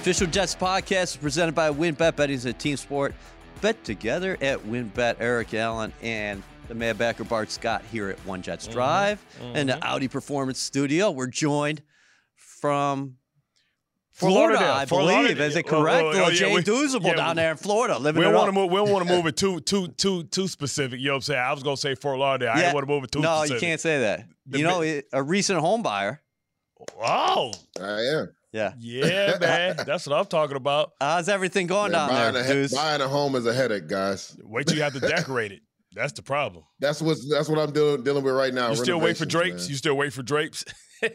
Official Jets podcast is presented by WynnBET. Betting's a team sport. Bet together at WynnBET. Eric Allen and the Mad Backer Bart Scott here at One Jets Drive Mm-hmm. and the Audi Performance Studio. We're joined from Florida, Lauderdale. I Fort believe. Lauderdale. Is it Oh, oh, correct? oh, Little yeah, Jay we- Douzable yeah, down there in Florida, living We it don't want up. to move. We don't want to move it too too too too specific. You know what I'm saying? I was gonna say Fort Lauderdale. I didn't want to move it too no, specific. you can't say that. The you know, it- a recent home buyer. Oh, I am. Yeah. yeah, man. That's what I'm talking about. How's everything going Yeah, down buying, there, a, Deuce? buying a home is a headache, guys. Wait till you have to decorate it. That's the problem. That's what's that's what I'm dealing dealing with right now. You still wait for drapes? man. You still wait for drapes? you,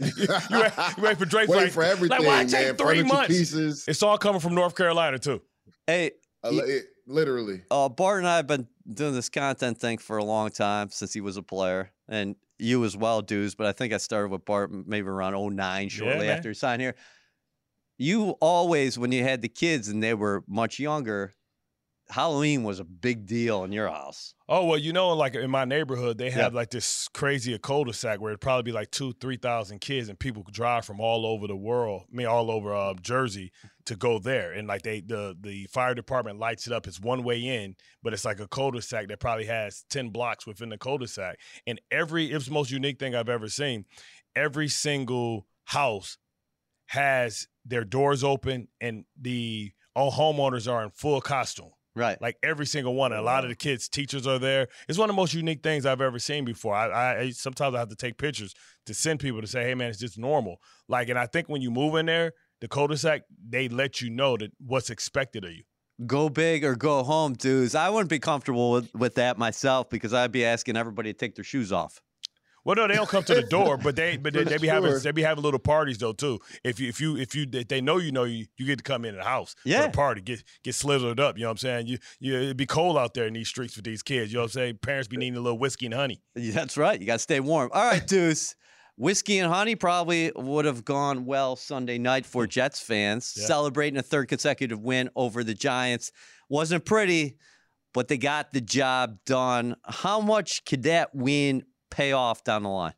you wait, you wait for drapes? Wait like, for everything, Like, why it man. take three Furniture months? pieces. It's all coming from North Carolina too. Hey, Uh, it- literally. uh, Bart and I have been doing this content thing for a long time since he was a player, and you as well, dudes. But I think I started with Bart maybe around 09, shortly man. after he signed here. You always, when you had the kids and they were much younger, Halloween was a big deal in your house. Oh well, you know, like in my neighborhood, they have Yeah. like this crazy cul-de-sac where it'd probably be like two, three thousand kids, and people drive from all over the world, I mean, all over uh, Jersey to go there. And like they, the the fire department lights it up. It's one way in, but it's like a cul-de-sac that probably has ten blocks within the cul-de-sac. And every it's the most unique thing I've ever seen. Every single house has their doors open, and the all homeowners are in full costume Right. like every single one. And a lot of the kids' teachers are there. It's one of the most unique things I've ever seen before. I, I sometimes I have to take pictures to send people to say, "Hey, man, it's just normal." Like, and I think when you move in there, the cul-de-sac, they let you know that what's expected of you. Go big or go home, dudes. I wouldn't be comfortable with, with that myself because I'd be asking everybody to take their shoes off. Well, no, they don't come to the door, but they but they, they be having they be having little parties though too. If you if you if you if they know you know you, you get to come in the house for Yeah. the party, get get slithered up. You know what I'm saying? You you it'd be cold out there in these streets with these kids. You know what I'm saying? Parents be needing a little whiskey and honey. Yeah, That's right. You got to stay warm. All right, Deuce. Whiskey and honey probably would have gone well Sunday night for Jets fans, Yeah. celebrating a third consecutive win over the Giants. Wasn't pretty, but they got the job done. How much could that win pay off down the line?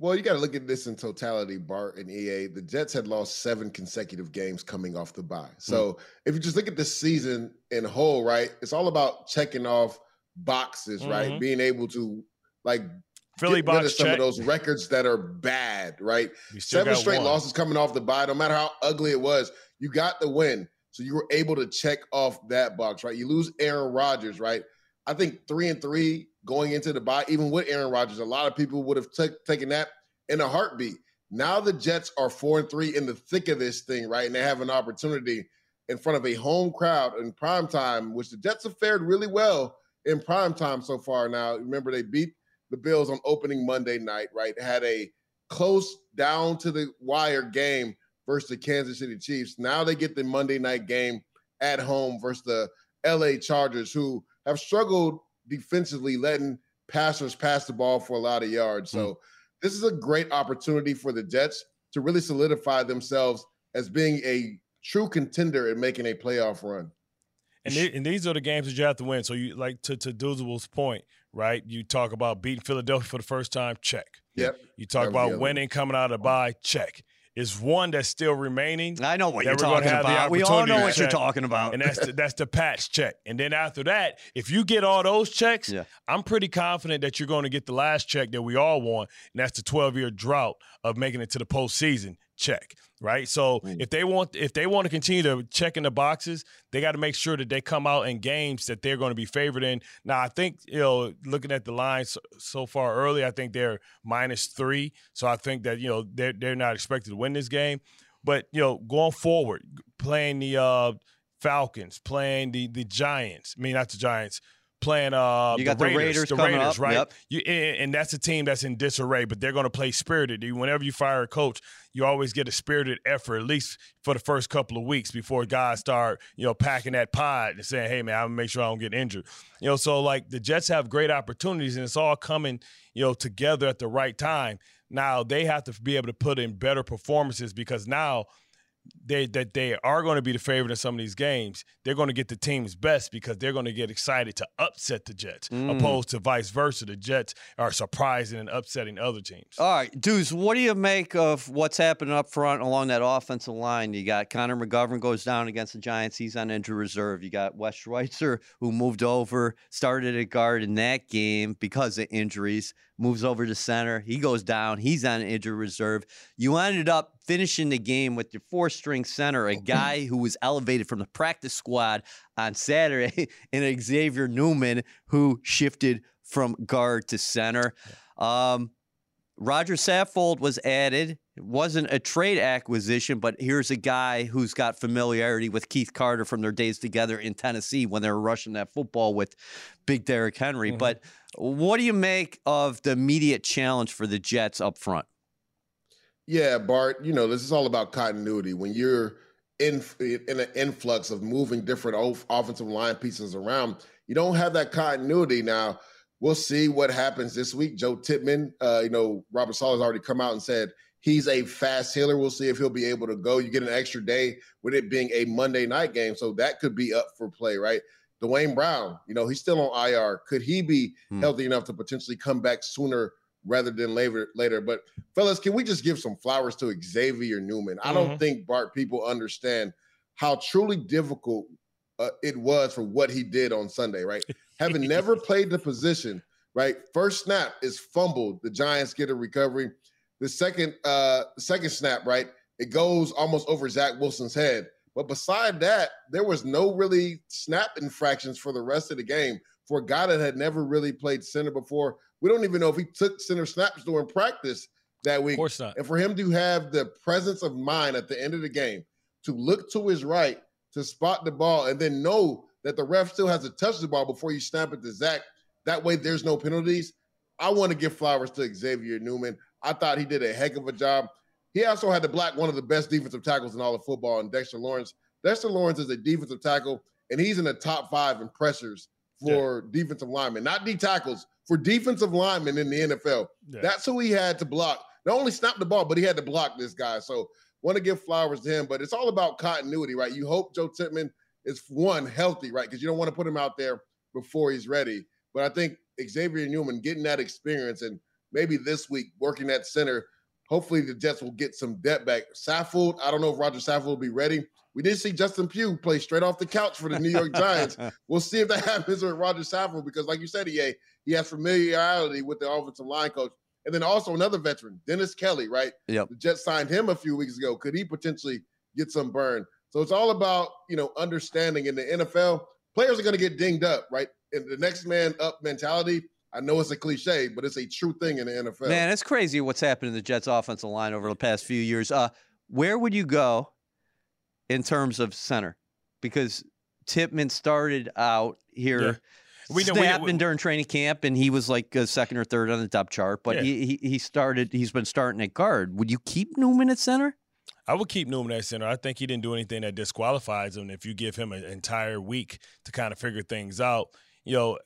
Well, you got to look at this in totality, Bart and EA. The Jets had lost seven consecutive games coming off the bye. So Hmm. if you just look at the season in whole, right, it's all about checking off boxes, right? Mhm. Being able to like Philly get rid of some check. of those records that are bad, right? Seven straight one. losses coming off the bye. No matter how ugly it was, you got the win. So you were able to check off that box, right? You lose Aaron Rodgers, right? I think three and three going into the bye, even with Aaron Rodgers, a lot of people would have took taken that in a heartbeat. Now the Jets are four and three in the thick of this thing, right? And they have an opportunity in front of a home crowd in prime time, which the Jets have fared really well in prime time so far. Now, remember they beat the Bills on opening Monday night, right? Had a close down to the wire game versus the Kansas City Chiefs. Now they get the Monday night game at home versus the LA Chargers, who have struggled defensively, letting passers pass the ball for a lot of yards. So hmm. this is a great opportunity for the Jets to really solidify themselves as being a true contender and making a playoff run. And, the- and these are the games that you have to win. So you like to to Douzable's point, right? You talk about beating Philadelphia for the first time, check. Yep. You talk That was the about winning coming out of the bye, check. is one that's still remaining. I know what you're talking about. We all know to what you're talking about. and that's the, that's the patch check. And then after that, if you get all those checks, Yeah. I'm pretty confident that you're going to get the last check that we all want, and that's the 12 year drought of making it to the postseason check. Right. So Mm. if they want if they want to continue to check in the boxes, they got to make sure that they come out in games that they're going to be favored in. Now, I think you know, looking at the line so, so far early, I think they're minus three. So I think that you know they're they're not expected to win this game. But you know, going forward, playing the uh, Falcons, playing the the Giants. I mean, not the Giants. Playing uh, You got the Raiders the coming Raiders, up, right? yep. You, and and that's a team that's in disarray, but they're going to play spirited. Whenever you fire a coach, you always get a spirited effort, at least for the first couple of weeks before guys start, you know, packing that pod and saying, "Hey, man, I'm gonna make sure I don't get injured." You know, so like the Jets have great opportunities, and it's all coming, you know, together at the right time. Now they have to be able to put in better performances because now they that they are going to be the favorite in some of these games. They're going to get the team's best because they're going to get excited to upset the Jets, Mm. opposed to vice versa. The Jets are surprising and upsetting other teams. All right, dudes, what do you make of what's happening up front along that offensive line? You got Connor McGovern goes down against the Giants. He's on injury reserve. You got Wes Schweitzer, who moved over, started at guard in that game because of injuries, moves over to center. He goes down. He's on injury reserve. You ended up finishing the game with your four string center, a guy who was elevated from the practice squad on Saturday, and Xavier Newman, who shifted from guard to center. Um, Roger Saffold was added. It wasn't a trade acquisition, but here's a guy who's got familiarity with Keith Carter from their days together in Tennessee when they were rushing that football with Big Derrick Henry. Mhm. But what do you make of the immediate challenge for the Jets up front? Yeah, Bart, you know, this is all about continuity. When you're in in an influx of moving different off- offensive line pieces around, you don't have that continuity. Now, we'll see what happens this week. Joe Tippmann, uh, you know, Robert Saleh has already come out and said he's a fast healer. We'll see if he'll be able to go. You get an extra day with it being a Monday night game, so that could be up for play, right? Duane Brown, you know, he's still on IR. Could he be Hmm. healthy enough to potentially come back sooner rather than later? Later, but fellas, can we just give some flowers to Xavier Newman? I don't Mhm. think Bart people understand how truly difficult uh, it was for what he did on Sunday. Right, having never played the position, right? First snap is fumbled. The Giants get a recovery. The second, uh, second snap, right? It goes almost over Zach Wilson's head. But beside that, there was no really snap infractions for the rest of the game for a guy that had never really played center before. We don't even know if he took center snaps during practice that week. Of course not. And for him to have the presence of mind at the end of the game to look to his right to spot the ball and then know that the ref still has to touch the ball before you snap it to Zach. That way there's no penalties. I want to give flowers to Xavier Newman. I thought he did a heck of a job. He also had to block one of the best defensive tackles in all of football, and Dexter Lawrence. Dexter Lawrence is a defensive tackle, and he's in the top five in pressures for defensive linemen, not D tackles, for defensive linemen in the NFL. Yeah. That's who he had to block. Not only snap the ball, but he had to block this guy. So want to give flowers to him. But it's all about continuity, right? You hope Joe Tippmann is one healthy, right? Because you don't want to put him out there before he's ready. But I think Xavier Newman getting that experience and maybe this week working at center, hopefully the Jets will get some depth back. Saffold, I don't know if Roger Saffold will be ready. We did see Justin Pugh play straight off the couch for the New York Giants. We'll see if that happens with Roger Saffold because, like you said, EA, he has familiarity with the offensive line coach. And then also another veteran, Dennis Kelly, right? Yep. The Jets signed him a few weeks ago. Could he potentially get some burn? So it's all about, you know, understanding in the NFL, players are going to get dinged up, right? And the next man up mentality, I know it's a cliche, but it's a true thing in the NFL. Man, it's crazy what's happened in the Jets offensive line over the past few years. Uh, where would you go in terms of center? Because Tippmann started out here. Yeah. We know- we- snapping we- during training camp, and he was like a second or third on the depth chart. But Yeah. he, he he started. He's been starting at guard. Would you keep Newman at center? I would keep Newman at center. I think he didn't do anything that disqualifies him. If you give him an entire week to kind of figure things out, you know,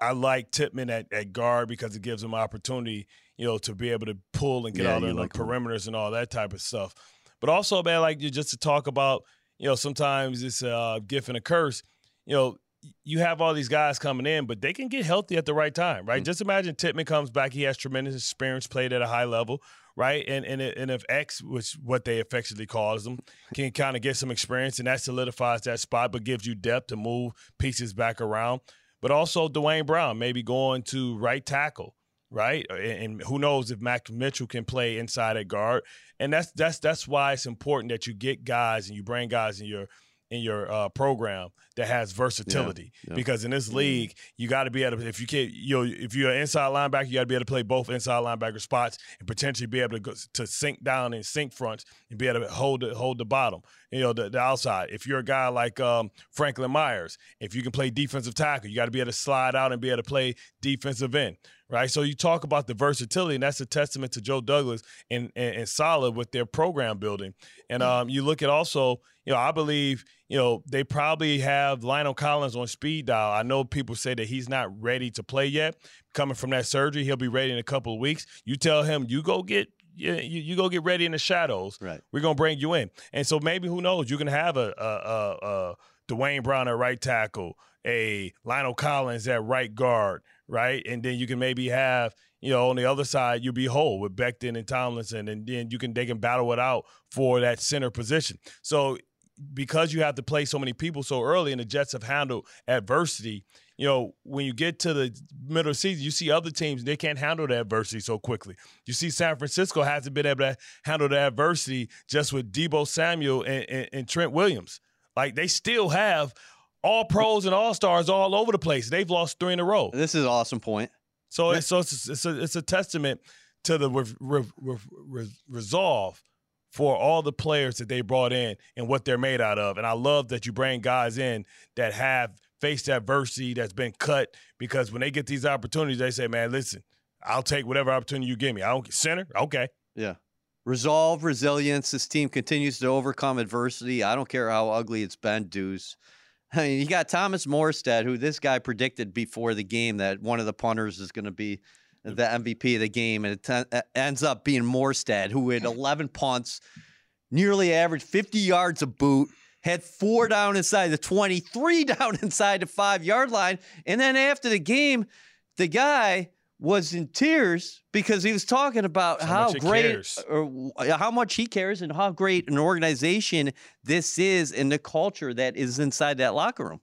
I like Tippmann at, at guard because it gives him opportunity, you know, to be able to pull and get Yeah, of the like him. perimeters and all that type of stuff. But also, man, like you just to talk about, you know, sometimes it's a gift and a curse. You know, you have all these guys coming in, but they can get healthy at the right time, right? Mm. Just imagine Tippmann comes back; he has tremendous experience, played at a high level, right? And and and if X, which what they affectionately calls them, can kind of get some experience, and that solidifies that spot, but gives you depth to move pieces back around. But also Duane Brown maybe going to right tackle, right? And, who knows if Max Mitchell can play inside at guard? And that's that's that's why it's important that you get guys and you bring guys in your in your uh, program that has versatility. yeah. because in this league you got to be able to if you can't you know if you're an inside linebacker you got to be able to play both inside linebacker spots and potentially be able to go to sink down and sink fronts and be able to hold the, hold the bottom you know the, the outside. If you're a guy like um, Franklin Myers if you can play defensive tackle you got to be able to slide out and be able to play defensive end right so you talk about the versatility and that's a testament to Joe Douglas and and, and solid with their program building and um, you look at also you know I believe you know, they probably have Lionel Collins on speed dial. I know people say that he's not ready to play yet. Coming from that surgery, he'll be ready in a couple of weeks. You tell him, you go get you, you go get ready in the shadows. Right. We're gonna bring you in, and so maybe who knows? You can have a, a, a, a Duane Brown at right tackle, a Lionel Collins at right guard, right, and then you can maybe have you know, on the other side, you'll be whole with Becton and Tomlinson, and then you can they can battle it out for that center position. So because you have to play so many people so early and the Jets have handled adversity, you know, when you get to the middle of the season, you see other teams, they can't handle the adversity so quickly. You see San Francisco hasn't been able to handle the adversity just with Deebo Samuel and, and, and Trent Williams. Like they still have all pros and all stars all over the place. They've lost three in a row. This is an awesome point. So, it's, so it's, it's, a, it's a testament to the re- re- re- resolve for all the players that they brought in and what they're made out of. And I love that you bring guys in that have faced adversity, that's been cut, because when they get these opportunities, they say, man, listen, I'll take whatever opportunity you give me. I don't center. Okay. Yeah. Resolve, resilience. This team continues to overcome adversity. I don't care how ugly it's been, Deuce. I mean, you got Thomas Morstead, who this guy predicted before the game that one of the punters is going to be the MVP of the game, and it t- uh, ends up being Morstead, who had 11 punts, nearly averaged 50 yards a boot, had four down inside the 23 down inside the five yard line. And then after the game, the guy was in tears because he was talking about how, how great or uh, uh, how much he cares and how great an organization this is and the culture that is inside that locker room.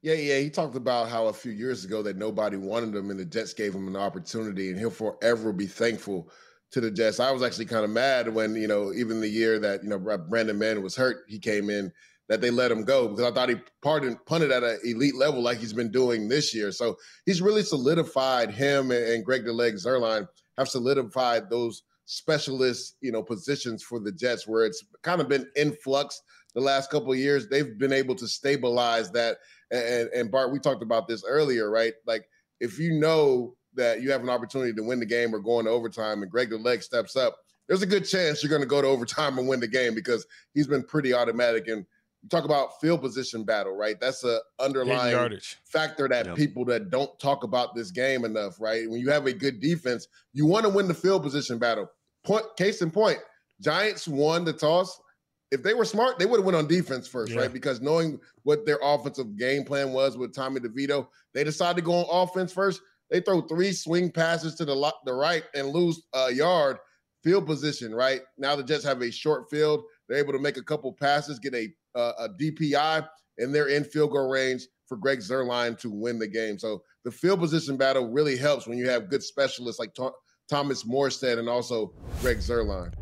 Yeah, yeah. He talked about how a few years ago that nobody wanted him and the Jets gave him an opportunity and he'll forever be thankful to the Jets. I was actually kind of mad when, you know, even the year that, you know, Braden Mann was hurt, he came in that they let him go because I thought he pardon, punted at an elite level like he's been doing this year. So he's really solidified him and, Greg the Leg Zuerlein have solidified those specialist, you know, positions for the Jets where it's kind of been in flux the last couple of years. They've been able to stabilize that and, and Bart, we talked about this earlier, right? Like if you know that you have an opportunity to win the game or go into overtime and Greg the leg steps up, there's a good chance you're going to go to overtime and win the game because he's been pretty automatic. And you talk about field position battle, right? That's a underlying factor that yep. people that don't talk about this game enough, right? When you have a good defense, you want to win the field position battle. Point case in point, Giants won the toss if they were smart, they would have went on defense first, yeah. right? Because knowing what their offensive game plan was with Tommy DeVito, they decided to go on offense first. They throw three swing passes to the the right and lose a yard field position. Right now, the Jets have a short field. They're able to make a couple passes, get a uh, a DPI, and they're in field goal range for Greg Zuerlein to win the game. So the field position battle really helps when you have good specialists like Thomas Morstead and also Greg Zuerlein.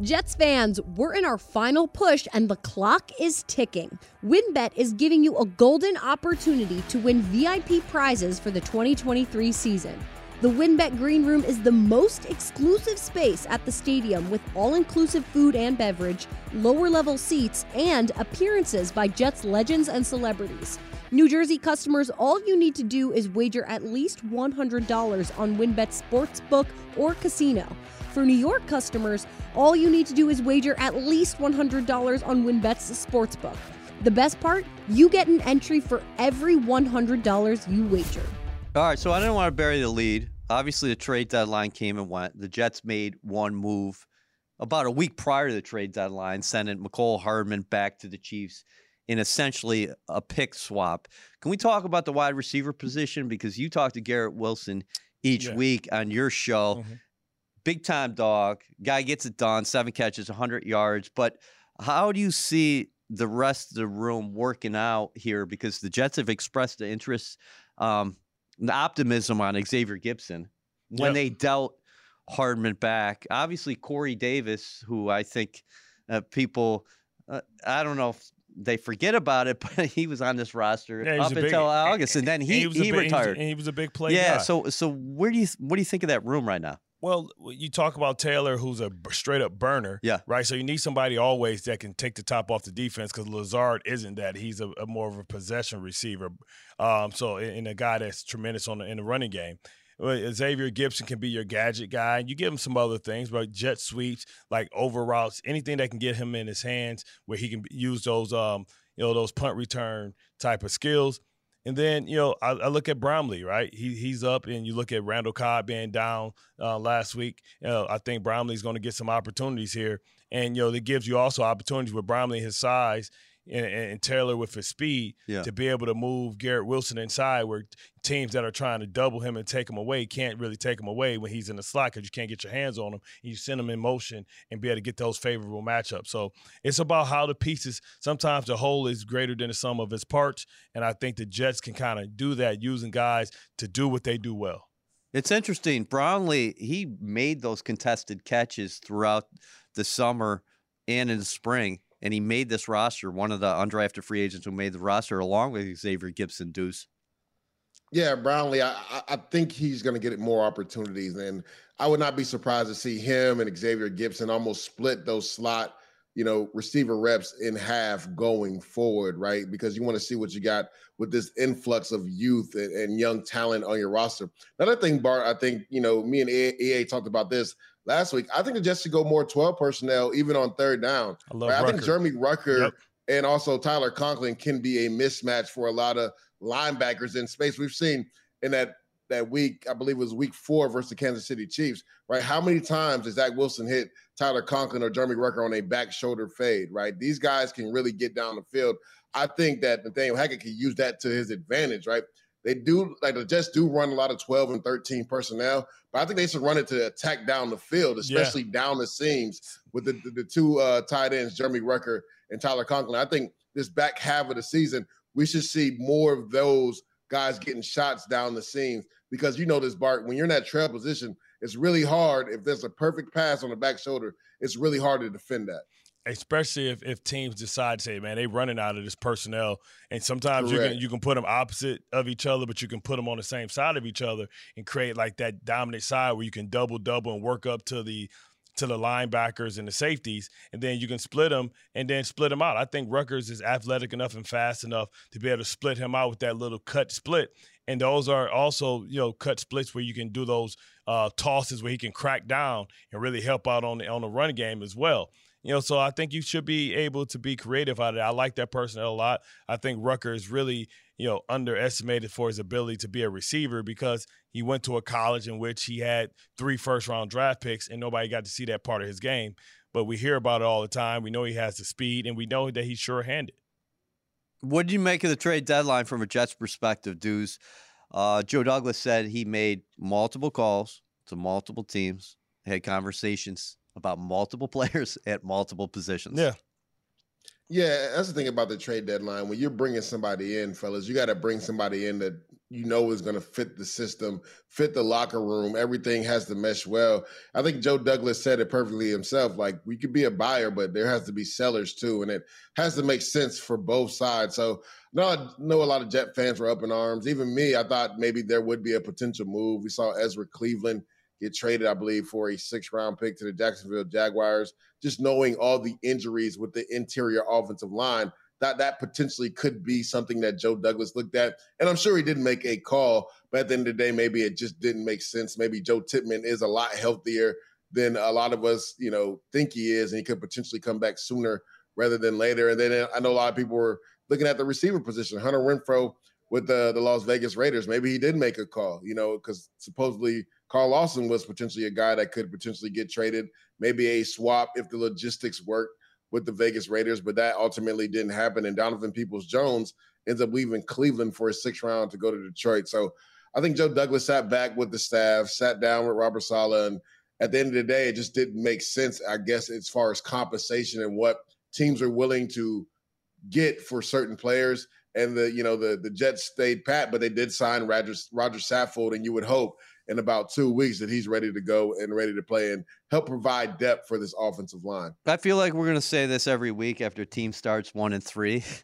Jets fans, we're in our final push and the clock is ticking. WynnBET is giving you a golden opportunity to win VIP prizes for the 2023 season. The WynnBET Green Room is the most exclusive space at the stadium with all inclusive food and beverage, lower level seats, and appearances by Jets legends and celebrities. New Jersey customers, all you need to do is wager at least $100 on WynnBET Sportsbook or Casino. For New York customers, all you need to do is wager at least $100 on WynnBET's sportsbook. The best part, you get an entry for every $100 you wager. All right, so I didn't want to bury the lead. Obviously, the trade deadline came and went. The Jets made one move about a week prior to the trade deadline, sending Mecole Hardman back to the Chiefs. in essentially a pick swap. Can we talk about the wide receiver position? Because you talk to Garrett Wilson each Yeah. week on your show. Mhm. Big time dog. Guy gets it done, seven catches, 100 yards. But how do you see the rest of the room working out here? Because the Jets have expressed the interest, um, optimism on Xavier Gipson when Yep. they dealt Hardman back. Obviously, Corey Davis, who I think uh, people, uh, I don't know if they forget about it, but he was on this roster Yeah, up big- until August, and then he, was he, a big, retired. and he was a big player. yeah. guy. So so where do you what do you think of that room right now? Well, you talk about Taylor, who's a straight up burner. Yeah. Right. So you need somebody always that can take the top off the defense because Lazard isn't that. He's a, a more of a possession receiver. Um, so and a guy that's tremendous on the, in the running game. Xavier Gipson can be your gadget guy. You give him some other things, but jet sweeps, like over routes, anything that can get him in his hands where he can use those, um, you know, those punt return type of skills. And then, you know, I, I look at Brownlee, right? He he's up, and you look at Randall Cobb being down uh, last week. You know, I think Brownlee's going to get some opportunities here, and you know, that gives you also opportunities with Brownlee his size and, and Taylor with his speed Yeah. to be able to move Garrett Wilson inside, where teams that are trying to double him and take him away can't really take him away when he's in the slot because you can't get your hands on him. You send him in motion and be able to get those favorable matchups. So it's about how the pieces. Sometimes the whole is greater than the sum of its parts, and I think the Jets can kind of do that using guys to do what they do well. It's interesting. Brownlee, he made those contested catches throughout the summer and in the spring, and he made this roster, one of the undrafted free agents who made the roster along with Xavier Gipson Deuce. Yeah, Brownlee, I, I- think he's going to get more opportunities. And I would not be surprised to see him and Xavier Gipson almost split those slot, you know, receiver reps in half going forward, right? Because you want to see what you got with this influx of youth and, and young talent on your roster. Another thing, Bart, I think, you know, me and EA, EA talked about this last week. I think the Jets should go more 12 personnel, even on third down. I love. Right? I think Jeremy Ruckert Yep. and also Tyler Conklin can be a mismatch for a lot of linebackers in space. We've seen in that that week, I believe it was week four versus the Kansas City Chiefs, right? How many times does Zach Wilson hit Tyler Conklin or Jeremy Ruckert on a back shoulder fade, right? These guys can really get down the field. I think that Nathaniel Hackett can use that to his advantage, right? They do like the Jets do run a lot of 12 and 13 personnel, but I think they should run it to attack down the field, especially down the seams with the, the, the two uh, tight ends, Jeremy Ruckert and Tyler Conklin. I think this back half of the season, we should see more of those guys getting shots down the seams because you know this, Bart, when you're in that trail position, it's really hard. If there's a perfect pass on the back shoulder, it's really hard to defend that. Especially if, if teams decide to say, man, they running out of this personnel, and sometimes you can you can put them opposite of each other, but you can put them on the same side of each other and create like that dominant side where you can double double and work up to the to the linebackers and the safeties, and then you can split them and then split them out. I think Ruckert is athletic enough and fast enough to be able to split him out with that little cut split. And those are also, you know, cut splits where you can do those uh, tosses where he can crack down and really help out on the on the run game as well. You know, so I think you should be able to be creative out of it. I like that personnel a lot. I think Ruckert is really, you know, underestimated for his ability to be a receiver because he went to a college in which he had three first round draft picks and nobody got to see that part of his game. But we hear about it all the time. We know he has the speed and we know that he's sure handed. What did you make of the trade deadline from a Jets perspective, Dues? Uh, Joe Douglas said he made multiple calls to multiple teams, had conversations about multiple players at multiple positions. Yeah. Yeah, that's the thing about the trade deadline. When you're bringing somebody in, fellas, you got to bring somebody in that you know is going to fit the system, fit the locker room. Everything has to mesh well. I think Joe Douglas said it perfectly himself. Like we could be a buyer, but there has to be sellers too, and it has to make sense for both sides. So, no, I know a lot of Jet fans were up in arms. Even me, I thought maybe there would be a potential move. We saw Ezra Cleveland get traded, I believe, for a six round pick to the Jacksonville Jaguars. Just knowing all the injuries with the interior offensive line, that that potentially could be something that Joe Douglas looked at. And I'm sure he didn't make a call, but at the end of the day, maybe it just didn't make sense. Maybe Joe Tippmann is a lot healthier than a lot of us, you know, think he is, and he could potentially come back sooner rather than later. And then uh, I know a lot of people were looking at the receiver position. Hunter Renfrow with the, the Las Vegas Raiders. Maybe he did make a call, you know, because supposedly Carl Lawson was potentially a guy that could potentially get traded. Maybe a swap if the logistics work with the Vegas Raiders, but that ultimately didn't happen. And Donovan Peoples Jones ends up leaving Cleveland for a sixth round to go to Detroit. So I think Joe Douglas sat back with the staff, sat down with Robert Saleh, and at the end of the day, it just didn't make sense, I guess, as far as compensation and what teams are willing to get for certain players. And the you know the the Jets stayed pat, but they did sign Roger Roger Saffold, and you would hope in about two weeks that he's ready to go and ready to play and help provide depth for this offensive line. I feel like we're going to say this every week after team starts one and three.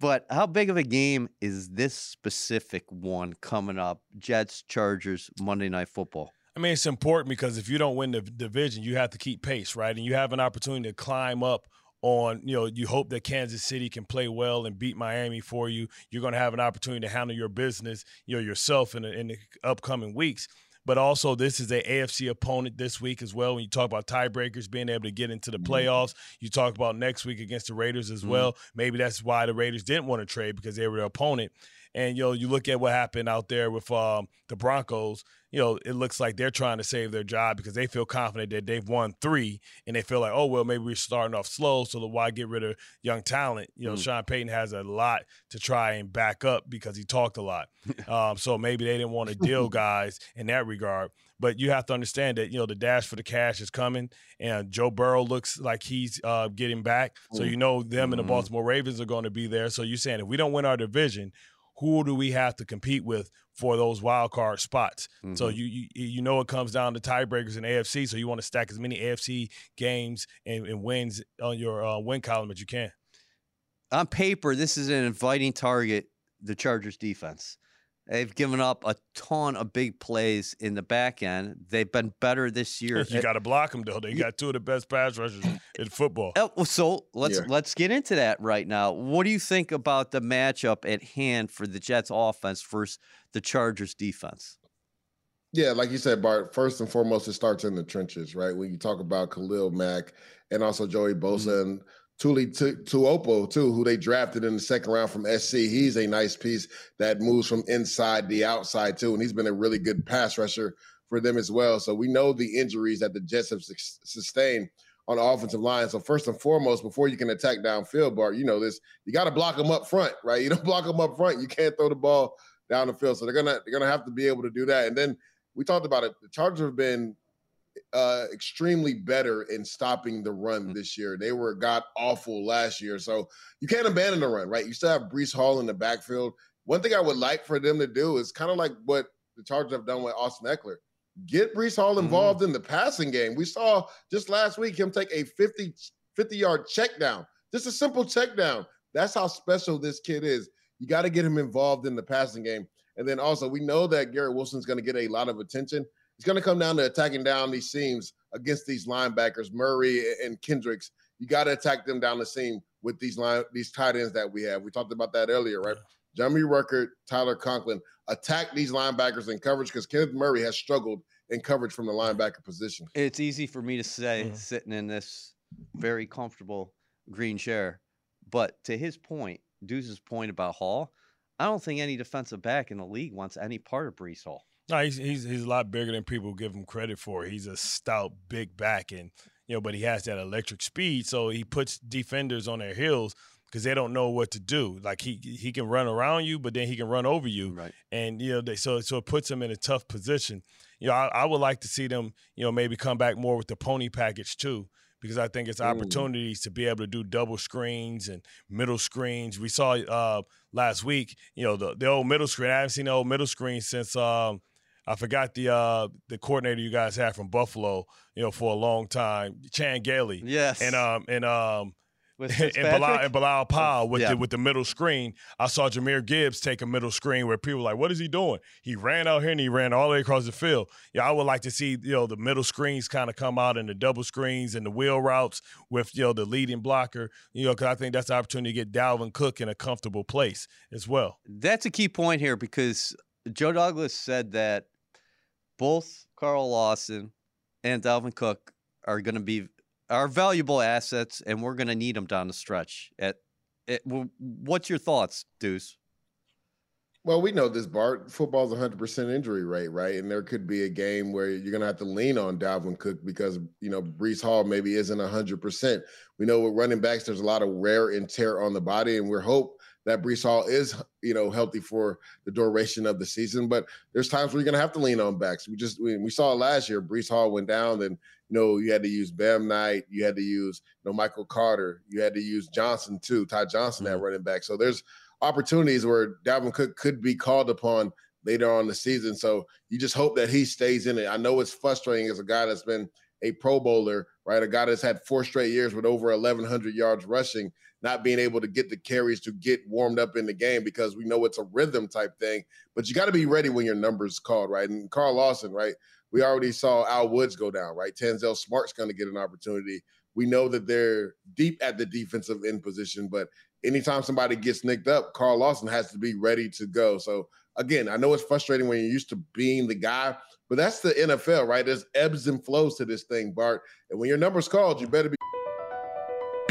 But how big of a game is this specific one coming up? Jets, Chargers, Monday Night Football. I mean, it's important because if you don't win the division, you have to keep pace, right? And you have an opportunity to climb up on, you know, you hope that Kansas City can play well and beat Miami for you. You're going to have an opportunity to handle your business, you know, yourself in the, in the upcoming weeks but also this is a AFC opponent this week as well. When you talk about tiebreakers being able to get into the mm-hmm. playoffs, you talk about next week against the Raiders as mm-hmm. well. Maybe that's why the Raiders didn't want to trade because they were the opponent. And you know, you look at what happened out there with um, the Broncos. You know, it looks like they're trying to save their job because they feel confident that they've won three, and they feel like, oh well, maybe we're starting off slow, so why get rid of young talent? You know, mm. Sean Payton has a lot to try and back up because he talked a lot. um, so maybe they didn't want to deal guys in that regard. But you have to understand that you know the dash for the cash is coming, and Joe Burrow looks like he's uh, getting back. So mm. you know them mm-hmm. and the mm-hmm. Baltimore Ravens are going to be there. So you're saying if we don't win our division, who do we have to compete with for those wild card spots? Mm-hmm. So you, you you know it comes down to tiebreakers in AFC. So you want to stack as many AFC games and, and wins on your uh, win column as you can. On paper, this is an inviting target. The Chargers defense. They've given up a ton of big plays in the back end. They've been better this year. you got to block them though. They got two of the best pass rushers in football. Oh, so let's yeah. let's get into that right now. What do you think about the matchup at hand for the Jets offense versus the Chargers defense? Yeah, like you said, Bart. First and foremost, it starts in the trenches, right? When you talk about Khalil Mack and also Joey Bosa mm-hmm. and Tuli Tuipulotu, too, who they drafted in the second round from SC. He's a nice piece that moves from inside the outside, too. And he's been a really good pass rusher for them as well. So we know the injuries that the Jets have su- sustained on the offensive line. So first and foremost, before you can attack downfield, Bart, you know this, you got to block them up front, right? You don't block them up front, you can't throw the ball down the field. So they're gonna they're gonna have to be able to do that. And then we talked about it. The Chargers have been uh, extremely better in stopping the run mm-hmm. this year. They were got awful last year, so you can't abandon the run, right? You still have Breece Hall in the backfield. One thing I would like for them to do is kind of like what the Chargers have done with Austin Ekeler. Get Breece Hall mm-hmm. involved mm-hmm. in the passing game. We saw just last week him take a 50, 50 yard check down, just a simple check down. That's how special this kid is. You got to get him involved in the passing game. And then also, we know that Garrett Wilson's going to get a lot of attention. It's going to come down to attacking down these seams against these linebackers, Murray and Kendricks. You got to attack them down the seam with these line these tight ends that we have. We talked about that earlier, right? Jeremy Ruckert, Tyler Conklin attack these linebackers in coverage because Kenneth Murray has struggled in coverage from the linebacker position. It's easy for me to say mm-hmm. sitting in this very comfortable green chair, but to his point, Deuce's point about Hall, I don't think any defensive back in the league wants any part of Breece Hall. No, he's, he's he's a lot bigger than people give him credit for. He's a stout, big back, and you know, but he has that electric speed, so he puts defenders on their heels because they don't know what to do. Like he he can run around you, but then he can run over you, right? And you know, they, so so it puts him in a tough position. You know, I, I, would like to see them, you know, maybe come back more with the pony package too. Because I think it's opportunities to be able to do double screens and middle screens. We saw uh, last week, you know, the, the old middle screen. I haven't seen the old middle screen since um, I forgot the uh, the coordinator you guys had from Buffalo, you know, for a long time, Chan Gailey. Yes. And um and um and Bilal, and Bilal Powell with yeah. the with the middle screen. I saw Jahmyr Gibbs take a middle screen where people were like, "What is he doing?" He ran out here and he ran all the way across the field. Yeah, I would like to see you know the middle screens kind of come out and the double screens and the wheel routes with you know the leading blocker. You know, because I think that's the opportunity to get Dalvin Cook in a comfortable place as well. That's a key point here because Joe Douglas said that both Carl Lawson and Dalvin Cook are going to be are valuable assets, and we're going to need them down the stretch. At, at what's your thoughts, Deuce? Well, we know this, Bart. Football's 100% injury rate, right? And there could be a game where you're going to have to lean on Dalvin Cook because, you know, Breece Hall maybe isn't 100%. We know with running backs, there's a lot of wear and tear on the body, and we're hope that Breece Hall is, you know, healthy for the duration of the season. But there's times where you're going to have to lean on backs. We just, we, we saw last year, Breece Hall went down, then, you know, you had to use Bam Knight, you had to use, you know, Michael Carter, you had to use Johnson too, Ty Johnson mm-hmm. at running back. So there's, opportunities where Dalvin Cook could be called upon later on the season. So you just hope that he stays in it. I know it's frustrating as a guy that's been a Pro Bowler, right? A guy that's had four straight years with over 1,100 yards rushing, not being able to get the carries to get warmed up in the game because we know it's a rhythm type thing. But you got to be ready when your number's called, right? And Carl Lawson, right? We already saw Al Woods go down, right? Tanzel Smart's going to get an opportunity. We know that they're deep at the defensive end position, but anytime somebody gets nicked up, Carl Lawson has to be ready to go. So again, I know it's frustrating when you're used to being the guy, but that's the NFL, right? There's ebbs and flows to this thing, Bart. And when your number's called, you better be.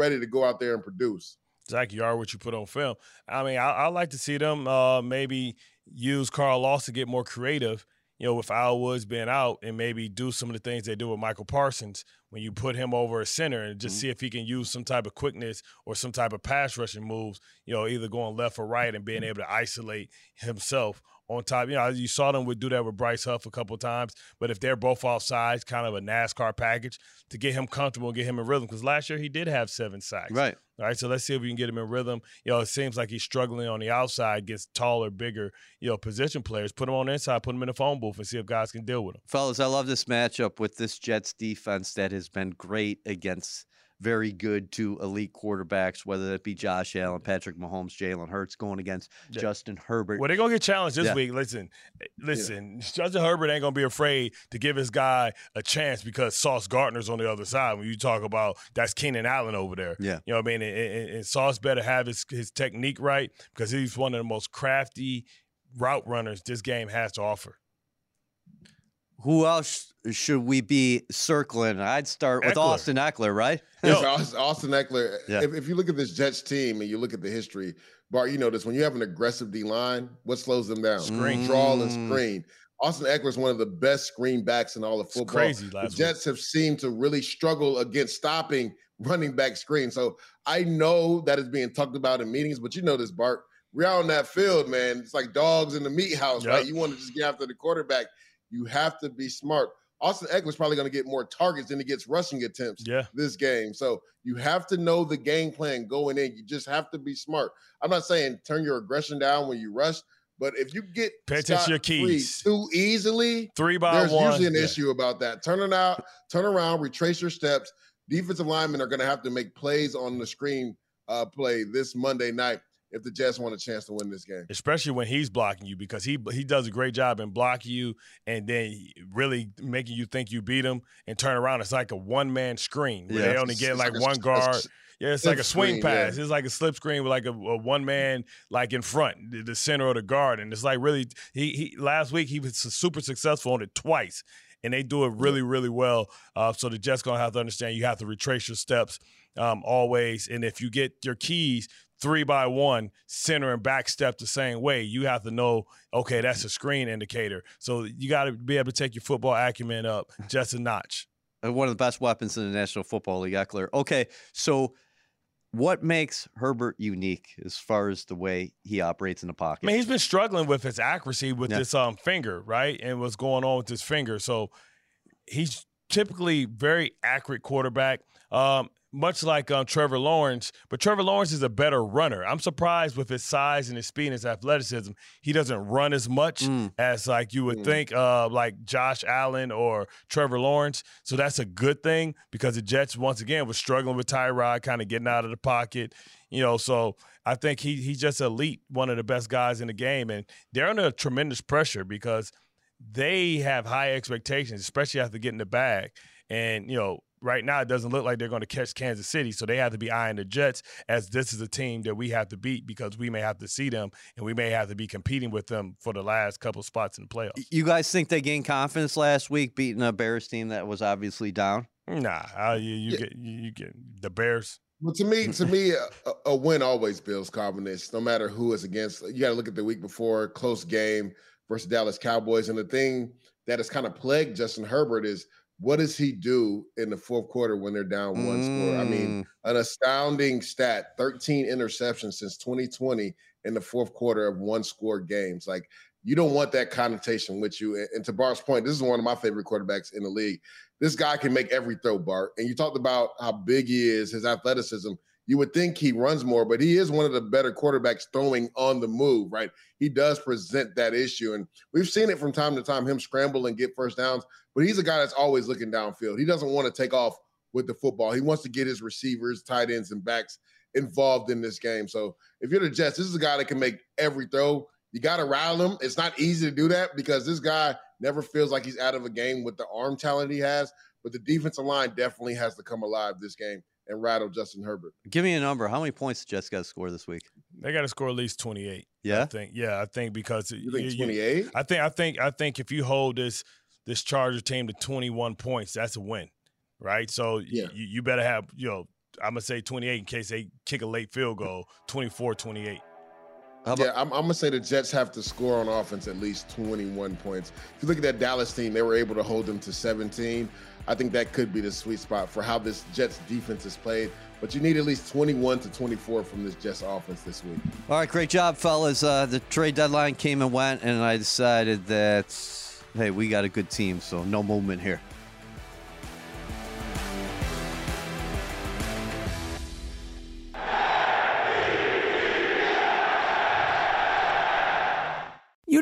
Ready to go out there and produce. Zach, you are what you put on film. I mean, I, I like to see them uh, maybe use Carl Lawson to get more creative you know, with Al Woods being out and maybe do some of the things they do with Micah Parsons when you put him over a center and just mm-hmm. see if he can use some type of quickness or some type of pass rushing moves, you know, either going left or right and being able to isolate himself on top. You know, you saw them would do that with Bryce Huff a couple times, but if they're both off sides, kind of a NASCAR package to get him comfortable and get him in rhythm. Because last year he did have seven sacks. Right. All right. So let's see if we can get him in rhythm. You know, it seems like he's struggling on the outside against taller, bigger, you know, position players. Put him on the inside, put him in the phone booth and see if guys can deal with him. Fellas, I love this matchup with this Jets defense that has been great against very good to elite quarterbacks, whether that be Josh Allen, Patrick Mahomes, Jalen Hurts going against yeah. Justin Herbert. Well, they're gonna get challenged this yeah. week. Listen, eh, listen, yeah. Justin Herbert ain't gonna be afraid to give his guy a chance because Sauce Gardner's on the other side. When you talk about that's Keenan Allen over there, yeah, you know what I mean. And, and, and Sauce better have his his technique right because he's one of the most crafty route runners this game has to offer who else should we be circling? I'd start with Ekeler. Austin Ekeler, right? Austin Ekeler. Yeah. If, if, you look at this Jets team and you look at the history, Bart, you know this when you have an aggressive D line, what slows them down? Screen, draw, and mm. screen. Austin Ekeler is one of the best screen backs in all of football. It's crazy. the Jets week. have seemed to really struggle against stopping running back screen. So I know that is being talked about in meetings, but you know this, Bart. We're out on that field, man. It's like dogs in the meat house, yep. right? You want to just get after the quarterback. You have to be smart. Austin Ekeler's probably going to get more targets than he gets rushing attempts yeah. this game. So you have to know the game plan going in. You just have to be smart. I'm not saying turn your aggression down when you rush, but if you get pay attention to your keys too easily, three by there's one, usually an yeah. issue about that. Turn it out, turn around, retrace your steps. Defensive linemen are going to have to make plays on the screen uh, play this Monday night if the Jets want a chance to win this game. Especially when he's blocking you because he he does a great job in blocking you and then really making you think you beat him and turn around. It's like a one man screen where yeah, they only get like, like one a, guard. Yeah, it's like a swing screen, pass. Yeah. It's like a slip screen with like a, a, one man like in front, the, the center of the guard, and it's like really. He he last week he was super successful on it twice, and they do it really really well. Uh, so the Jets gonna have to understand you have to retrace your steps um, always, and if you get your keys three by one, center and back step the same way, you have to know, okay, that's a screen indicator. So you got to be able to take your football acumen up just a notch. One of the best weapons in the National Football League, Ekeler. Okay, so what makes Herbert unique as far as the way he operates in the pocket? I mean, he's been struggling with his accuracy with yeah. this um finger, right? And what's going on with his finger. So he's typically very accurate quarterback. Um, much like um, Trevor Lawrence, but Trevor Lawrence is a better runner. I'm surprised with his size and his speed and his athleticism. He doesn't run as much mm. as like you would mm. think, uh, like Josh Allen or Trevor Lawrence. So that's a good thing because the Jets once again was struggling with Tyrod, kind of getting out of the pocket. You know, so I think he he's just elite, one of the best guys in the game, and they're under tremendous pressure because they have high expectations, especially after getting the bag. And you know, right now it doesn't look like they're going to catch Kansas City, so they have to be eyeing the Jets as this is a team that we have to beat because we may have to see them and we may have to be competing with them for the last couple spots in the playoffs. You guys think they gained confidence last week beating a Bears team that was obviously down? Nah, uh, you, you yeah. get you, you, get the Bears. Well, to me, to me, a, a win always builds confidence, no matter who is against. You got to look at the week before, close game versus Dallas Cowboys, and the thing that has kind of plagued Justin Herbert is what does he do in the fourth quarter when they're down one mm. score? I mean, mm. an astounding stat 13 interceptions since 2020 in the fourth quarter of one score games. Like, you don't want that connotation with you. And to Bart's point, this is one of my favorite quarterbacks in the league. This guy can make every throw, Bart. And you talked about how big he is, his athleticism. You would think he runs more, but he is one of the better quarterbacks throwing on the move, right? He does present that issue. And we've seen it from time to time, him scramble and get first downs. But he's a guy that's always looking downfield. He doesn't want to take off with the football. He wants to get his receivers, tight ends, and backs involved in this game. So if you're the Jets, this is a guy that can make every throw. You got to rattle him. It's not easy to do that because this guy never feels like he's out of a game with the arm talent he has. But the defensive line definitely has to come alive this game and rattle Justin Herbert. Give me a number. How many points did Jets got to score this week? They got to score at least 28. Yeah. I think. Yeah, I think because you think 28? I think I think I think if you hold this this Charger team to 21 points, that's a win, right? So yeah. you, you better have, you know, I'm going to say 28 in case they kick a late field goal, 24 28. yeah, I'm, I'm, gonna say the Jets have to score on offense at least 21 points. If you look at that Dallas team, they were able to hold them to 17. I think that could be the sweet spot for how this Jets defense is played. But you need at least 21 to 24 from this Jets offense this week. All right, great job, fellas. Uh, the trade deadline came and went, and I decided that hey, we got a good team, so no movement here.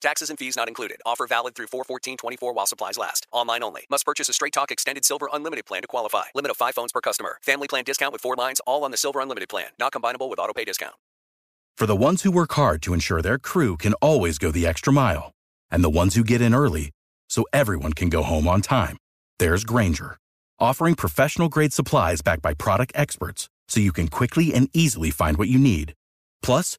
Taxes and fees not included. Offer valid through 41424 while supplies last. Online only. Must purchase a Straight Talk Extended Silver Unlimited plan to qualify. Limit of 5 phones per customer. Family plan discount with 4 lines all on the Silver Unlimited plan. Not combinable with auto pay discount. For the ones who work hard to ensure their crew can always go the extra mile, and the ones who get in early so everyone can go home on time, there's Grainger, offering professional grade supplies backed by product experts so you can quickly and easily find what you need. Plus,